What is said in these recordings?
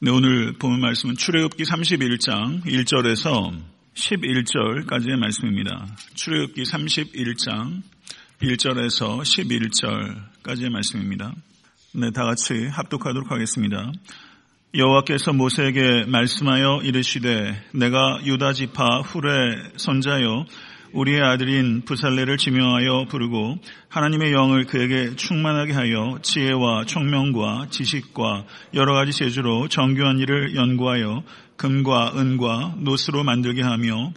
네, 오늘 보면 말씀은 출애굽기 31장 1절에서 11절까지의 말씀입니다. 출애굽기 31장 1절에서 11절까지의 말씀입니다. 네, 다 같이 합독하도록 하겠습니다. 여호와께서 모세에게 말씀하여 이르시되 내가 유다 지파 후레 선자여 우리의 아들인 부살레를 지명하여 부르고 하나님의 영을 그에게 충만하게 하여 지혜와 총명과 지식과 여러 가지 재주로 정교한 일을 연구하여 금과 은과 노스로 만들게 하며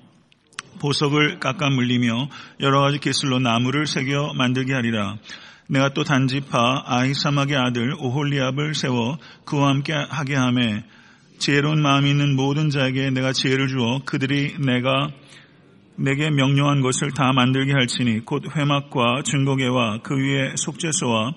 보석을 깎아 물리며 여러 가지 기술로 나무를 새겨 만들게 하리라. 내가 또 단지파 아이사막의 아들 오홀리압을 세워 그와 함께 하게 하매 지혜로운 마음이 있는 모든 자에게 내가 지혜를 주어 그들이 내가 내게 명령한 것을 다 만들게 할지니 곧 회막과 증거계와 그 위에 속죄소와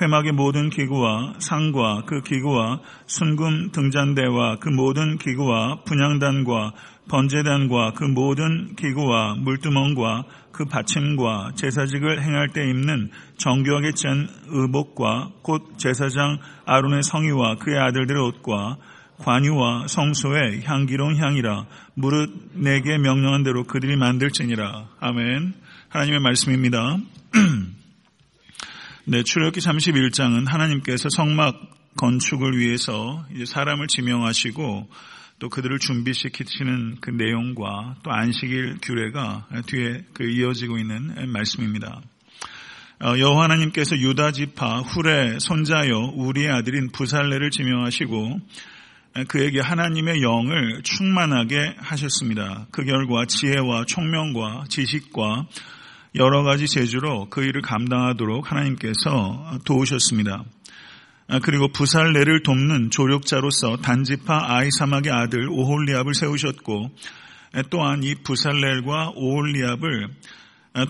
회막의 모든 기구와 상과 그 기구와 순금 등잔대와 그 모든 기구와 분양단과 번제단과 그 모든 기구와 물두멍과 그 받침과 제사직을 행할 때 입는 정교하게 짠 의복과 곧 제사장 아론의 성의와 그의 아들들의 옷과 관유와 성소의 향기로운 향이라 무릇 내게 명령한 대로 그들이 만들지니라. 아멘. 하나님의 말씀입니다. 네, 출애굽기 31장은 하나님께서 성막 건축을 위해서 이제 사람을 지명하시고 또 그들을 준비시키시는 그 내용과 또 안식일 규례가 뒤에 그 이어지고 있는 말씀입니다. 어, 여호와 하나님께서 유다 지파 후레 손자여 우리의 아들인 부살레를 지명하시고 그에게 하나님의 영을 충만하게 하셨습니다. 그 결과 지혜와 총명과 지식과 여러 가지 재주로 그 일을 감당하도록 하나님께서 도우셨습니다. 그리고 부살레를 돕는 조력자로서 단지파 아이사막의 아들 오홀리압을 세우셨고 또한 이 부살렐과 오홀리압을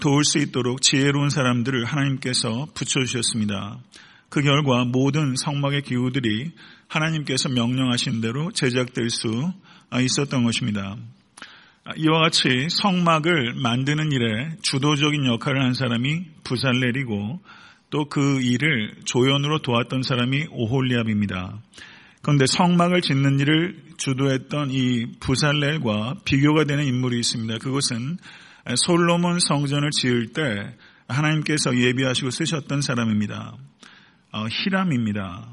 도울 수 있도록 지혜로운 사람들을 하나님께서 붙여주셨습니다. 그 결과 모든 성막의 기후들이 하나님께서 명령하신 대로 제작될 수 있었던 것입니다. 이와 같이 성막을 만드는 일에 주도적인 역할을 한 사람이 부살렐이고 또 그 일을 조연으로 도왔던 사람이 오홀리압입니다. 그런데 성막을 짓는 일을 주도했던 이 부살렐과 비교가 되는 인물이 있습니다. 그것은 솔로몬 성전을 지을 때 하나님께서 예비하시고 쓰셨던 사람입니다. 어, 히람입니다.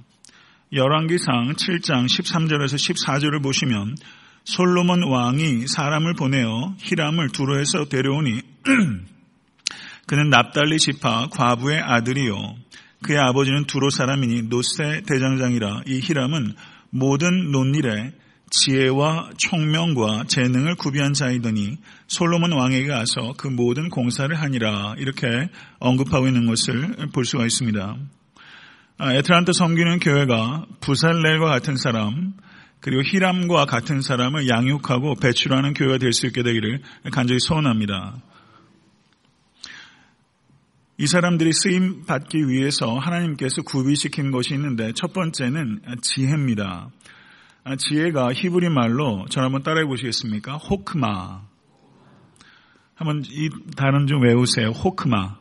열왕기상 7장 13절에서 14절을 보시면 솔로몬 왕이 사람을 보내어 히람을 두로에서 데려오니 그는 납달리 지파 과부의 아들이요 그의 아버지는 두로 사람이니 노세 대장장이라 이 히람은 모든 논일에 지혜와 총명과 재능을 구비한 자이더니 솔로몬 왕에게 가서 그 모든 공사를 하니라 이렇게 언급하고 있는 것을 볼 수가 있습니다. 아, 에트란타 섬기는 교회가 부살렐과 같은 사람 그리고 히람과 같은 사람을 양육하고 배출하는 교회가 될 수 있게 되기를 간절히 소원합니다. 이 사람들이 쓰임 받기 위해서 하나님께서 구비시킨 것이 있는데 첫 번째는 지혜입니다. 아, 지혜가 히브리 말로 저를 한번 따라해 보시겠습니까? 호크마. 한번 이 단어 좀 외우세요. 호크마.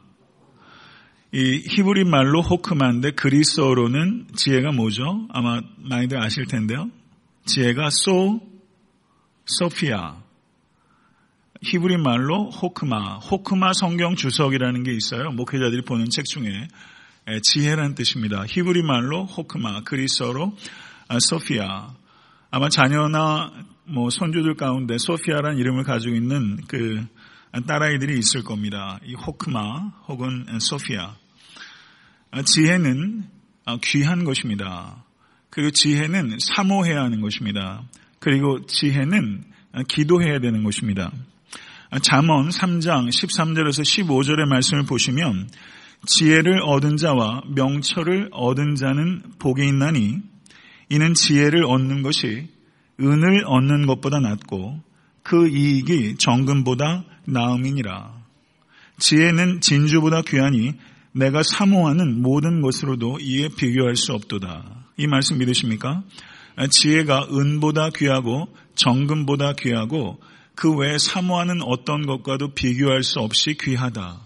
이 히브리 말로 호크마인데 그리스어로는 지혜가 뭐죠? 아마 많이들 아실 텐데요. 지혜가 소 소피아. 히브리 말로 호크마. 호크마 성경 주석이라는 게 있어요. 목회자들이 보는 책 중에 지혜란 뜻입니다. 히브리 말로 호크마, 그리스어로 아, 소피아. 아마 자녀나 뭐 손주들 가운데 소피아란 이름을 가지고 있는 그 딸아이들이 있을 겁니다. 이 호크마 혹은 소피아. 아, 지혜는 아, 귀한 것입니다. 그리고 지혜는 사모해야 하는 것입니다. 그리고 지혜는 아, 기도해야 되는 것입니다. 잠언 3장 13절에서 15절의 말씀을 보시면 지혜를 얻은 자와 명철을 얻은 자는 복이 있나니 이는 지혜를 얻는 것이 은을 얻는 것보다 낫고 그 이익이 정금보다 나음이니라. 지혜는 진주보다 귀하니 내가 사모하는 모든 것으로도 이에 비교할 수 없도다. 이 말씀 믿으십니까? 지혜가 은보다 귀하고 정금보다 귀하고 그 외에 사모하는 어떤 것과도 비교할 수 없이 귀하다.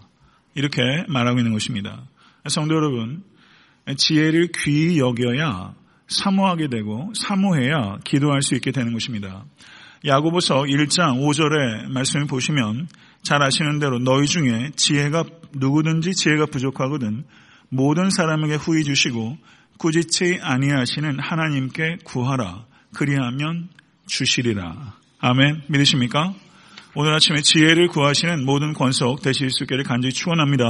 이렇게 말하고 있는 것입니다. 성도 여러분, 지혜를 귀히 여겨야 사모하게 되고 사모해야 기도할 수 있게 되는 것입니다. 야고보서 1장 5절의 말씀을 보시면 잘 아시는 대로 너희 중에 지혜가 누구든지 지혜가 부족하거든 모든 사람에게 후히 주시고 꾸짖지 아니하시는 하나님께 구하라 그리하면 주시리라. 아멘. 믿으십니까? 오늘 아침에 지혜를 구하시는 모든 권속 되실 수 있기를 간절히 축원합니다.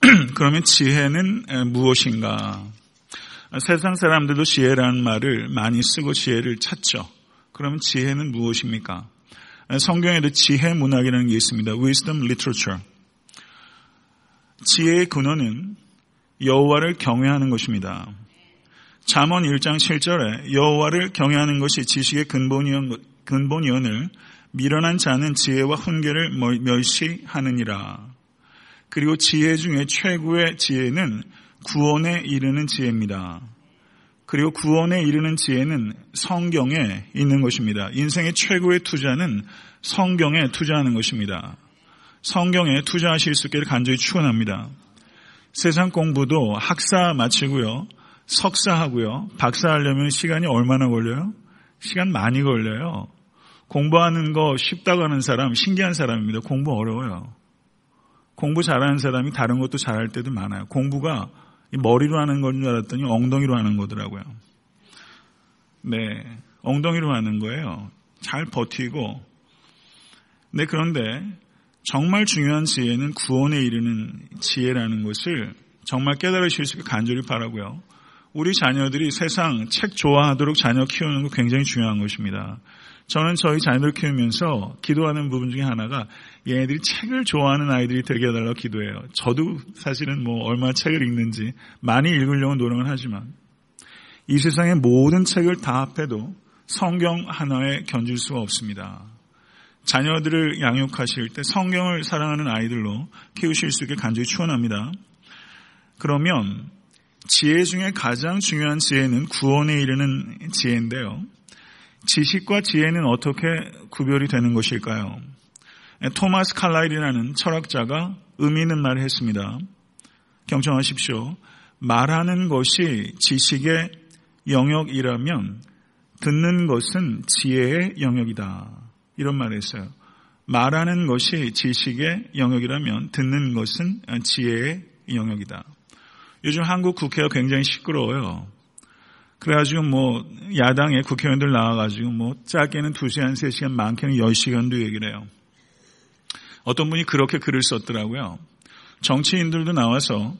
그러면 지혜는 무엇인가? 세상 사람들도 지혜라는 말을 많이 쓰고 지혜를 찾죠. 그러면 지혜는 무엇입니까? 성경에도 지혜 문학이라는 게 있습니다. Wisdom Literature. 지혜의 근원은 여호와를 경외하는 것입니다. 잠언 1장 7절에 여호와를 경외하는 것이 지식의 근본이언을 미련한 자는 지혜와 훈계를 멸시하느니라. 그리고 지혜 중에 최고의 지혜는 구원에 이르는 지혜입니다. 그리고 구원에 이르는 지혜는 성경에 있는 것입니다. 인생의 최고의 투자는 성경에 투자하는 것입니다. 성경에 투자하실 수 있기를 간절히 축원합니다. 세상 공부도 학사 마치고요. 석사하고요. 박사하려면 시간이 얼마나 걸려요? 시간 많이 걸려요. 공부하는 거 쉽다고 하는 사람 신기한 사람입니다. 공부 어려워요. 공부 잘하는 사람이 다른 것도 잘할 때도 많아요. 공부가 머리로 하는 건 줄 알았더니 엉덩이로 하는 거더라고요. 네. 엉덩이로 하는 거예요. 잘 버티고. 네, 그런데 정말 중요한 지혜는 구원에 이르는 지혜라는 것을 정말 깨달으실 수 있게 간절히 바라고요. 우리 자녀들이 세상 책 좋아하도록 자녀 키우는 거 굉장히 중요한 것입니다. 저는 저희 자녀들 키우면서 기도하는 부분 중에 하나가 얘네들이 책을 좋아하는 아이들이 되게 해달라고 기도해요. 저도 사실은 뭐 얼마나 책을 읽는지 많이 읽으려고 노력은 하지만 이 세상의 모든 책을 다 합해도 성경 하나에 견줄 수가 없습니다. 자녀들을 양육하실 때 성경을 사랑하는 아이들로 키우실 수 있게 간절히 추원합니다. 그러면 지혜 중에 가장 중요한 지혜는 구원에 이르는 지혜인데요. 지식과 지혜는 어떻게 구별이 되는 것일까요? 토마스 칼라일이라는 철학자가 의미 있는 말을 했습니다. 경청하십시오. 말하는 것이 지식의 영역이라면 듣는 것은 지혜의 영역이다. 이런 말을 했어요. 말하는 것이 지식의 영역이라면 듣는 것은 지혜의 영역이다. 요즘 한국 국회가 굉장히 시끄러워요. 그래가지고 뭐 야당의 국회의원들 나와가지고 뭐 짧게는 2시간, 3시간, 많게는 10시간도 얘기를 해요. 어떤 분이 그렇게 글을 썼더라고요. 정치인들도 나와서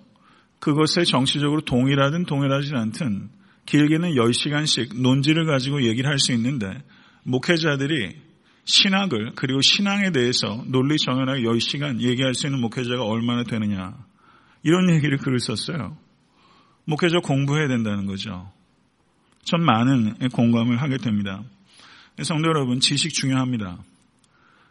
그것에 정치적으로 동일하든 동일하지 않든 길게는 10시간씩 논지를 가지고 얘기를 할 수 있는데 목회자들이 신학을 그리고 신앙에 대해서 논리 정연하게 10시간 얘기할 수 있는 목회자가 얼마나 되느냐 이런 얘기를 글을 썼어요. 목회자 공부해야 된다는 거죠. 전 많은 공감을 하게 됩니다. 성도 여러분, 지식 중요합니다.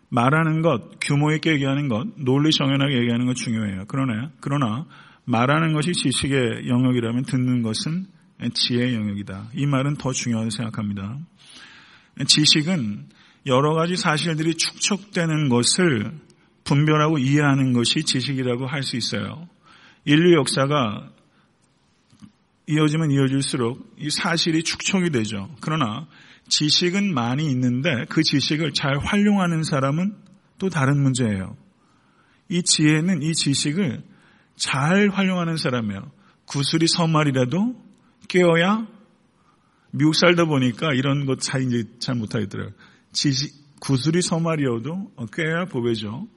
말하는 것, 규모 있게 얘기하는 것, 논리 정연하게 얘기하는 것 중요해요. 그러나, 그러나 말하는 것이 지식의 영역이라면 듣는 것은 지혜의 영역이다. 이 말은 더 중요하다고 생각합니다. 지식은 여러 가지 사실들이 축적되는 것을 분별하고 이해하는 것이 지식이라고 할 수 있어요. 인류 역사가 이어지면 이어질수록 이 사실이 축적이 되죠. 그러나 지식은 많이 있는데 그 지식을 잘 활용하는 사람은 또 다른 문제예요. 이 지혜는 이 지식을 잘 활용하는 사람이에요. 구슬이 서말이라도 깨어야 미국 살다 보니까 이런 것 잘 이제 잘 못하겠더라고요. 지식, 구슬이 서말이어도 깨어야 보배죠.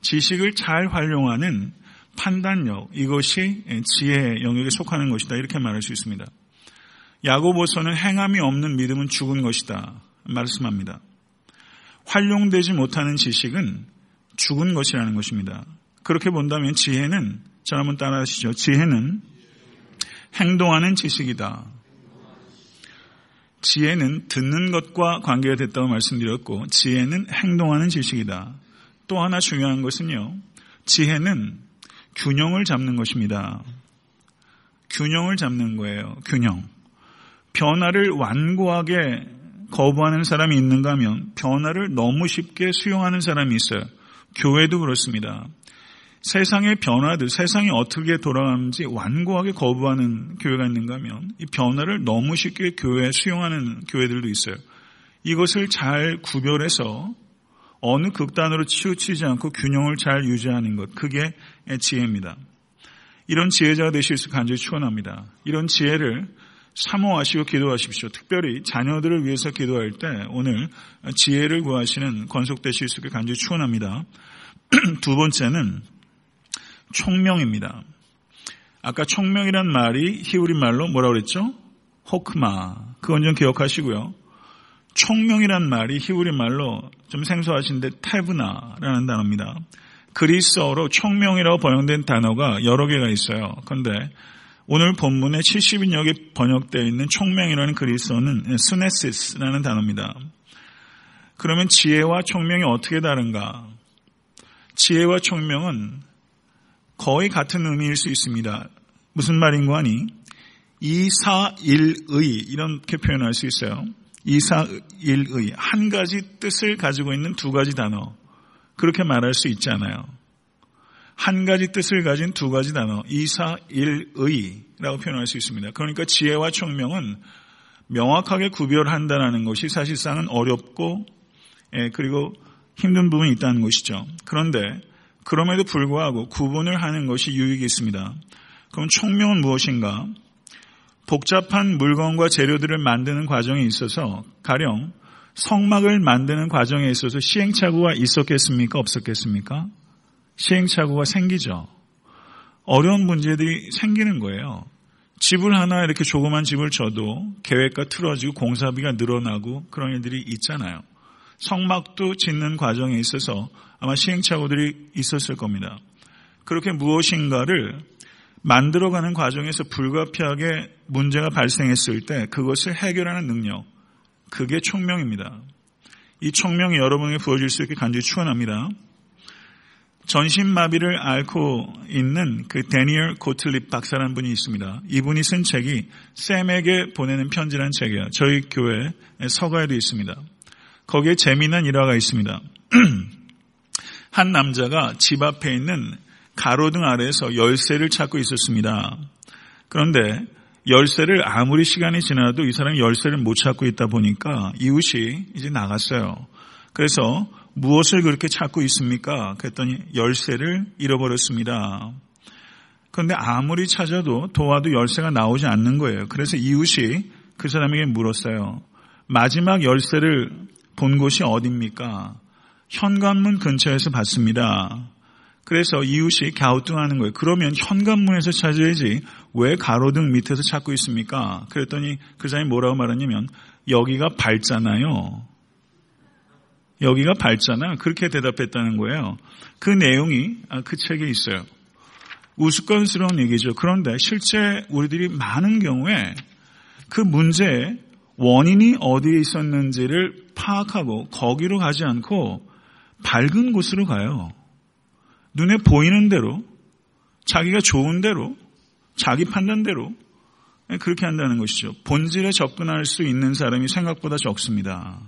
지식을 잘 활용하는 판단력, 이것이 지혜의 영역에 속하는 것이다. 이렇게 말할 수 있습니다. 야고보서는 행함이 없는 믿음은 죽은 것이다. 말씀합니다. 활용되지 못하는 지식은 죽은 것이라는 것입니다. 그렇게 본다면 지혜는, 저 한번 따라 하시죠. 지혜는 행동하는 지식이다. 지혜는 듣는 것과 관계가 됐다고 말씀드렸고, 지혜는 행동하는 지식이다. 또 하나 중요한 것은요, 지혜는 균형을 잡는 것입니다. 균형을 잡는 거예요. 균형. 변화를 완고하게 거부하는 사람이 있는가 하면 변화를 너무 쉽게 수용하는 사람이 있어요. 교회도 그렇습니다. 세상의 변화들, 세상이 어떻게 돌아가는지 완고하게 거부하는 교회가 있는가 하면 이 변화를 너무 쉽게 교회에 수용하는 교회들도 있어요. 이것을 잘 구별해서 어느 극단으로 치우치지 않고 균형을 잘 유지하는 것, 그게 지혜입니다. 이런 지혜자가 되실 수 간절히 축원합니다. 이런 지혜를 사모하시고 기도하십시오. 특별히 자녀들을 위해서 기도할 때 오늘 지혜를 구하시는 건속되실 수 있게 간절히 축원합니다. 두 번째는 총명입니다. 아까 총명이란 말이 히브리 말로 뭐라고 그랬죠? 호크마. 그건 좀 기억하시고요. 총명이란 말이 히브리 말로 좀 생소하신데 테브나라는 단어입니다. 그리스어로 총명이라고 번역된 단어가 여러 개가 있어요. 그런데 오늘 본문에 70인여 개 번역되어 있는 총명이라는 그리스어는 스네시스라는 단어입니다. 그러면 지혜와 총명이 어떻게 다른가? 지혜와 총명은 거의 같은 의미일 수 있습니다. 무슨 말인고 하니 이사일의 이렇게 표현할 수 있어요. 이사일의 한 가지 뜻을 가지고 있는 두 가지 단어 그렇게 말할 수 있지 않아요. 한 가지 뜻을 가진 두 가지 단어 이사일의라고 표현할 수 있습니다. 그러니까 지혜와 총명은 명확하게 구별한다는 것이 사실상은 어렵고 예, 그리고 힘든 부분이 있다는 것이죠. 그런데 그럼에도 불구하고 구분을 하는 것이 유익이 있습니다. 그럼 총명은 무엇인가? 복잡한 물건과 재료들을 만드는 과정에 있어서 가령 성막을 만드는 과정에 있어서 시행착오가 있었겠습니까? 없었겠습니까? 시행착오가 생기죠. 어려운 문제들이 생기는 거예요. 집을 하나 이렇게 조그만 집을 줘도 계획과 틀어지고 공사비가 늘어나고 그런 일들이 있잖아요. 성막도 짓는 과정에 있어서 아마 시행착오들이 있었을 겁니다. 그렇게 무엇인가를 만들어가는 과정에서 불가피하게 문제가 발생했을 때 그것을 해결하는 능력, 그게 총명입니다. 이 총명이 여러분에게 부어질 수 있게 간절히 축원합니다. 전신마비를 앓고 있는 그 데니얼 고틀립 박사라는 분이 있습니다. 이분이 쓴 책이 샘에게 보내는 편지라는 책이에요. 저희 교회 서가에도 있습니다. 거기에 재미난 일화가 있습니다. 한 남자가 집 앞에 있는 가로등 아래에서 열쇠를 찾고 있었습니다. 그런데 열쇠를 아무리 시간이 지나도 이 사람이 열쇠를 못 찾고 있다 보니까 이웃이 이제 나갔어요. 그래서 무엇을 그렇게 찾고 있습니까? 그랬더니 열쇠를 잃어버렸습니다. 그런데 아무리 찾아도 도와도 열쇠가 나오지 않는 거예요. 그래서 이웃이 그 사람에게 물었어요. 마지막 열쇠를 본 곳이 어딥니까? 현관문 근처에서 봤습니다. 그래서 이웃이 갸우뚱하는 거예요. 그러면 현관문에서 찾아야지 왜 가로등 밑에서 찾고 있습니까? 그랬더니 그 사람이 뭐라고 말하냐면 여기가 밝잖아요. 여기가 밝잖아. 그렇게 대답했다는 거예요. 그 내용이 아, 그 책에 있어요. 우스꽝스러운 얘기죠. 그런데 실제 우리들이 많은 경우에 그 문제의 원인이 어디에 있었는지를 파악하고 거기로 가지 않고 밝은 곳으로 가요. 눈에 보이는 대로, 자기가 좋은 대로, 자기 판단대로 그렇게 한다는 것이죠. 본질에 접근할 수 있는 사람이 생각보다 적습니다.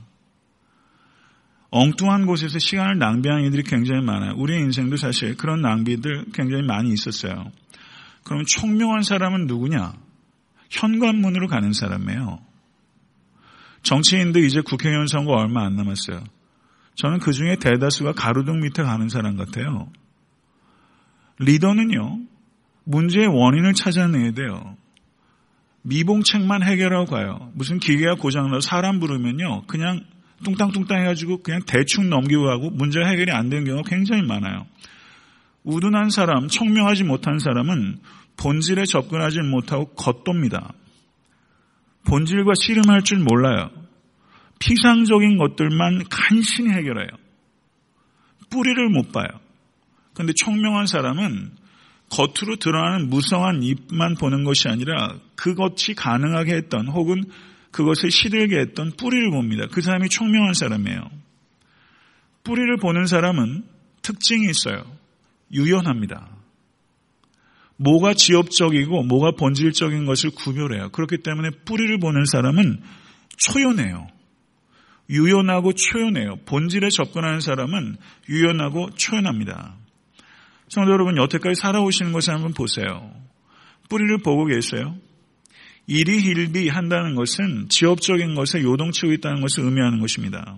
엉뚱한 곳에서 시간을 낭비하는 이들이 굉장히 많아요. 우리의 인생도 사실 그런 낭비들 굉장히 많이 있었어요. 그럼 총명한 사람은 누구냐? 현관문으로 가는 사람이에요. 정치인도 이제 국회의원 선거 얼마 안 남았어요. 저는 그 중에 대다수가 가로등 밑에 가는 사람 같아요. 리더는요, 문제의 원인을 찾아내야 돼요. 미봉책만 해결하고 가요. 무슨 기계가 고장나서 사람 부르면요, 그냥 뚱땅뚱땅 해가지고 그냥 대충 넘기고 가고 문제 해결이 안 되는 경우가 굉장히 많아요. 우둔한 사람, 청명하지 못한 사람은 본질에 접근하지 못하고 겉돕니다. 본질과 씨름할 줄 몰라요. 피상적인 것들만 간신히 해결해요. 뿌리를 못 봐요. 그런데 청명한 사람은 겉으로 드러나는 무성한 입만 보는 것이 아니라 그것이 가능하게 했던 혹은 그것을 시들게 했던 뿌리를 봅니다. 그 사람이 총명한 사람이에요. 뿌리를 보는 사람은 특징이 있어요. 유연합니다. 뭐가 지엽적이고 뭐가 본질적인 것을 구별해요. 그렇기 때문에 뿌리를 보는 사람은 초연해요. 유연하고 초연해요. 본질에 접근하는 사람은 유연하고 초연합니다. 성도 여러분, 여태까지 살아오시는 것을 한번 보세요. 뿌리를 보고 계세요. 일희일비 한다는 것은 지업적인 것에 요동치고 있다는 것을 의미하는 것입니다.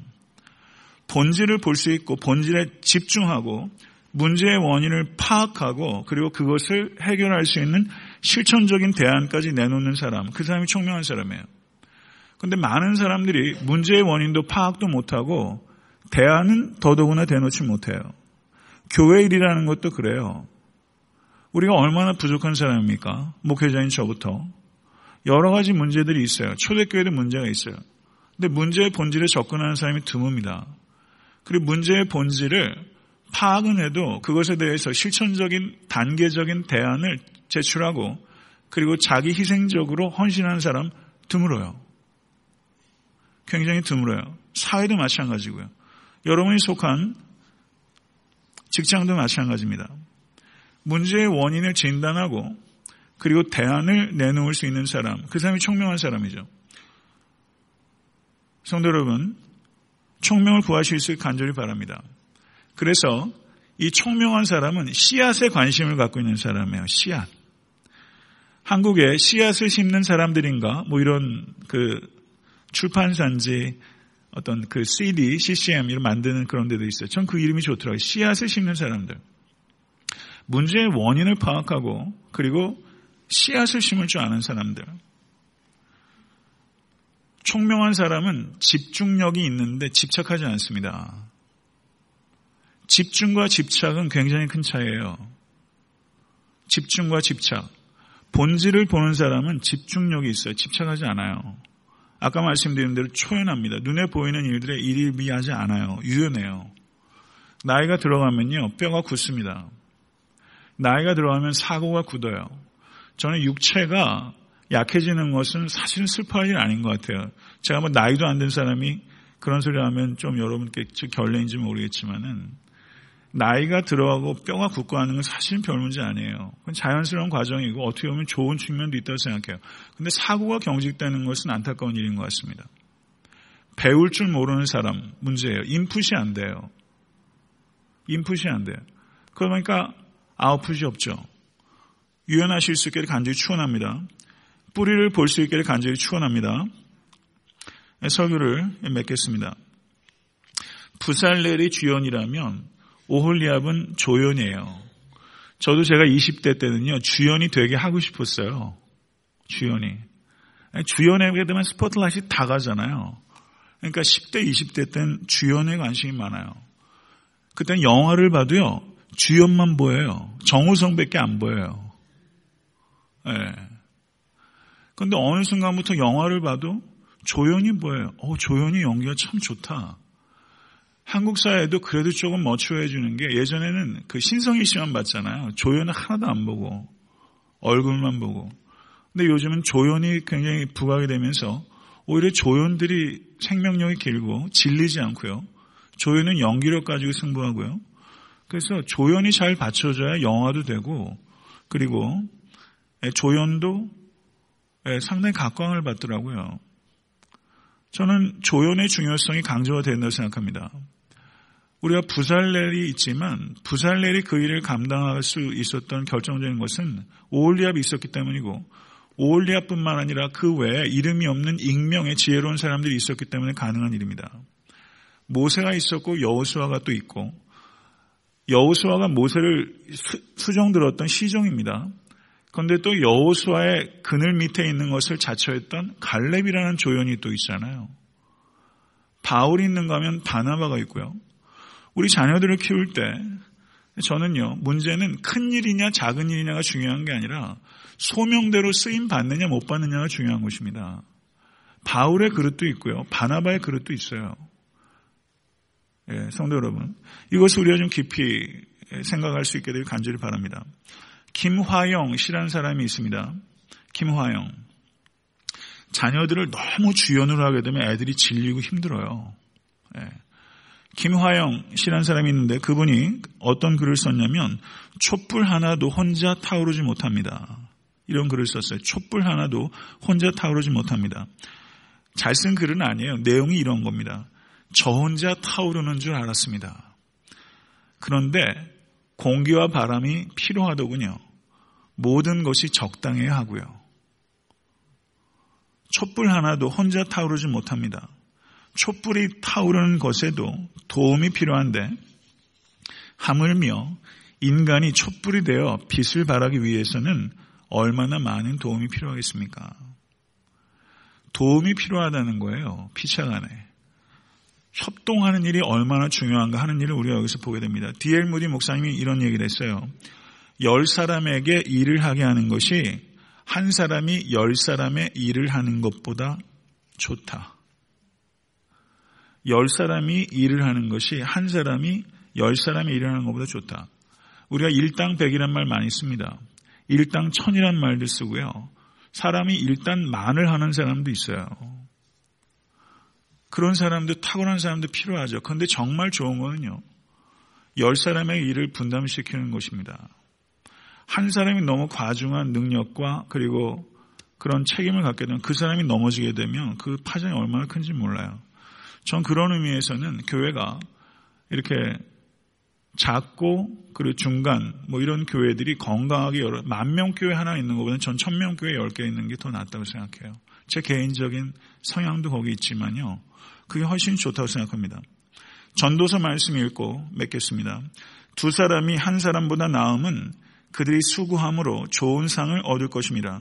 본질을 볼 수 있고 본질에 집중하고 문제의 원인을 파악하고 그리고 그것을 해결할 수 있는 실천적인 대안까지 내놓는 사람, 그 사람이 총명한 사람이에요. 근데 많은 사람들이 문제의 원인도 파악도 못하고 대안은 더더구나 대놓지 못해요. 교회 일이라는 것도 그래요. 우리가 얼마나 부족한 사람입니까? 목회자인 저부터. 여러 가지 문제들이 있어요. 초대교회도 문제가 있어요. 근데 문제의 본질에 접근하는 사람이 드뭅니다. 그리고 문제의 본질을 파악은 해도 그것에 대해서 실천적인 단계적인 대안을 제출하고 그리고 자기 희생적으로 헌신하는 사람 드물어요. 굉장히 드물어요. 사회도 마찬가지고요. 여러분이 속한 직장도 마찬가지입니다. 문제의 원인을 진단하고 그리고 대안을 내놓을 수 있는 사람, 그 사람이 총명한 사람이죠. 성도 여러분, 총명을 구하실 수 간절히 바랍니다. 그래서 이 총명한 사람은 씨앗에 관심을 갖고 있는 사람이에요. 씨앗. 한국에 씨앗을 심는 사람들인가? 뭐 이런 그 출판사인지 어떤 그 CD, CCM 이런 만드는 그런 데도 있어요. 전 그 이름이 좋더라고요. 씨앗을 심는 사람들. 문제의 원인을 파악하고 그리고 씨앗을 심을 줄 아는 사람들. 총명한 사람은 집중력이 있는데 집착하지 않습니다. 집중과 집착은 굉장히 큰 차이예요. 집중과 집착. 본질을 보는 사람은 집중력이 있어요. 집착하지 않아요. 아까 말씀드린 대로 초연합니다. 눈에 보이는 일들에 일일비하지 않아요. 유연해요. 나이가 들어가면요, 뼈가 굳습니다. 나이가 들어가면 사고가 굳어요. 저는 육체가 약해지는 것은 사실은 슬퍼할 일 아닌 것 같아요. 제가 뭐 나이도 안 된 사람이 그런 소리 하면 좀 여러분께 결례인지 모르겠지만은 나이가 들어가고 뼈가 굳고 하는 건 사실은 별 문제 아니에요. 그건 자연스러운 과정이고 어떻게 보면 좋은 측면도 있다고 생각해요. 근데 사고가 경직되는 것은 안타까운 일인 것 같습니다. 배울 줄 모르는 사람 문제예요. 인풋이 안 돼요. 인풋이 안 돼요. 그러니까 아웃풋이 없죠. 유연하실 수 있기를 간절히 추원합니다. 뿌리를 볼 수 있기를 간절히 추원합니다. 설교를 맺겠습니다. 부살렐이 주연이라면 오홀리압은 조연이에요. 저도 제가 20대 때는요, 주연이 되게 하고 싶었어요. 주연이. 주연에게 되면 스포트라이트이 다 가잖아요. 그러니까 10대, 20대 때는 주연에 관심이 많아요. 그때는 영화를 봐도요, 주연만 보여요. 정우성밖에 안 보여요. 예. 네. 근데 어느 순간부터 영화를 봐도 조연이 보여요. 어, 조연이 연기가 참 좋다. 한국 사회도 그래도 조금 머추해 주는 게 예전에는 그 신성희 씨만 봤잖아요. 조연은 하나도 안 보고 얼굴만 보고. 근데 요즘은 조연이 굉장히 부각이 되면서 오히려 조연들이 생명력이 길고 질리지 않고요. 조연은 연기력 가지고 승부하고요. 그래서 조연이 잘 받쳐줘야 영화도 되고 그리고 조연도 상당히 각광을 받더라고요. 저는 조연의 중요성이 강조가 된다고 생각합니다. 우리가 부살렐이 있지만 부살렐이 그 일을 감당할 수 있었던 결정적인 것은 오올리압이 있었기 때문이고 오올리압뿐만 아니라 그 외에 이름이 없는 익명의 지혜로운 사람들이 있었기 때문에 가능한 일입니다. 모세가 있었고 여호수아가 또 있고 여호수아가 모세를 수정 들었던 시종입니다. 그런데 또 여호수아의 그늘 밑에 있는 것을 자처했던 갈렙이라는 조연이 또 있잖아요. 바울이 있는가 하면 바나바가 있고요. 우리 자녀들을 키울 때 저는요, 문제는 큰 일이냐 작은 일이냐가 중요한 게 아니라 소명대로 쓰임 받느냐 못 받느냐가 중요한 것입니다. 바울의 그릇도 있고요. 바나바의 그릇도 있어요. 예, 성도 여러분. 이것을 우리가 좀 깊이 생각할 수 있게 되길 간절히 바랍니다. 김화영 씨라는 사람이 있습니다. 김화영. 자녀들을 너무 주연으로 하게 되면 애들이 질리고 힘들어요. 예. 김화영 씨라는 사람이 있는데 그분이 어떤 글을 썼냐면 촛불 하나도 혼자 타오르지 못합니다. 이런 글을 썼어요. 촛불 하나도 혼자 타오르지 못합니다. 잘 쓴 글은 아니에요. 내용이 이런 겁니다. 저 혼자 타오르는 줄 알았습니다. 그런데 공기와 바람이 필요하더군요. 모든 것이 적당해야 하고요. 촛불 하나도 혼자 타오르지 못합니다. 촛불이 타오르는 것에도 도움이 필요한데 하물며 인간이 촛불이 되어 빛을 발하기 위해서는 얼마나 많은 도움이 필요하겠습니까? 도움이 필요하다는 거예요. 피차간에. 협동하는 일이 얼마나 중요한가 하는 일을 우리가 여기서 보게 됩니다. 디엘 무디 목사님이 이런 얘기를 했어요. 열 사람에게 일을 하게 하는 것이 한 사람이 열 사람의 일을 하는 것보다 좋다. 열 사람이 일을 하는 것이 한 사람이 열 사람이 일을 하는 것보다 좋다. 우리가 일당 백이란 말 많이 씁니다. 일당 천이란 말도 쓰고요. 사람이 일단 만을 하는 사람도 있어요. 그런 사람도 탁월한 사람도 필요하죠. 그런데 정말 좋은 거는요. 열 사람의 일을 분담시키는 것입니다. 한 사람이 너무 과중한 능력과 그리고 그런 책임을 갖게 되면 그 사람이 넘어지게 되면 그 파장이 얼마나 큰지 몰라요. 전 그런 의미에서는 교회가 이렇게 작고 그리고 중간 뭐 이런 교회들이 건강하게 여러 만 명 교회 하나 있는 것보다는 전 천 명 교회 열 개 있는 게 더 낫다고 생각해요. 제 개인적인 성향도 거기 있지만요. 그게 훨씬 좋다고 생각합니다. 전도서 말씀 읽고 맺겠습니다. 두 사람이 한 사람보다 나음은 그들이 수고함으로 좋은 상을 얻을 것입니다.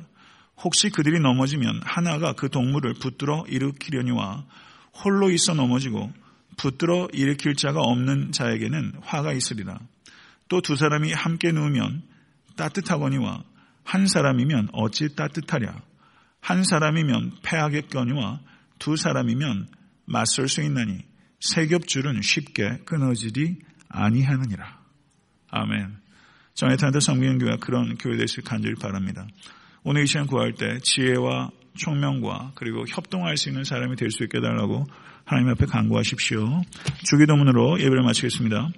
혹시 그들이 넘어지면 하나가 그 동물을 붙들어 일으키려니와 홀로 있어 넘어지고 붙들어 일으킬 자가 없는 자에게는 화가 있으리라. 또 두 사람이 함께 누우면 따뜻하거니와 한 사람이면 어찌 따뜻하랴. 한 사람이면 패하겠거니와 두 사람이면 맞설 수 있나니 세 겹줄은 쉽게 끊어지리 아니하느니라. 아멘. 정해탄다 성경교회가 그런 교회 될수 간절히 바랍니다. 오늘 이 시간 구할 때 지혜와 총명과 그리고 협동할 수 있는 사람이 될 수 있게 해달라고 하나님 앞에 간구하십시오. 주기도문으로 예배를 마치겠습니다.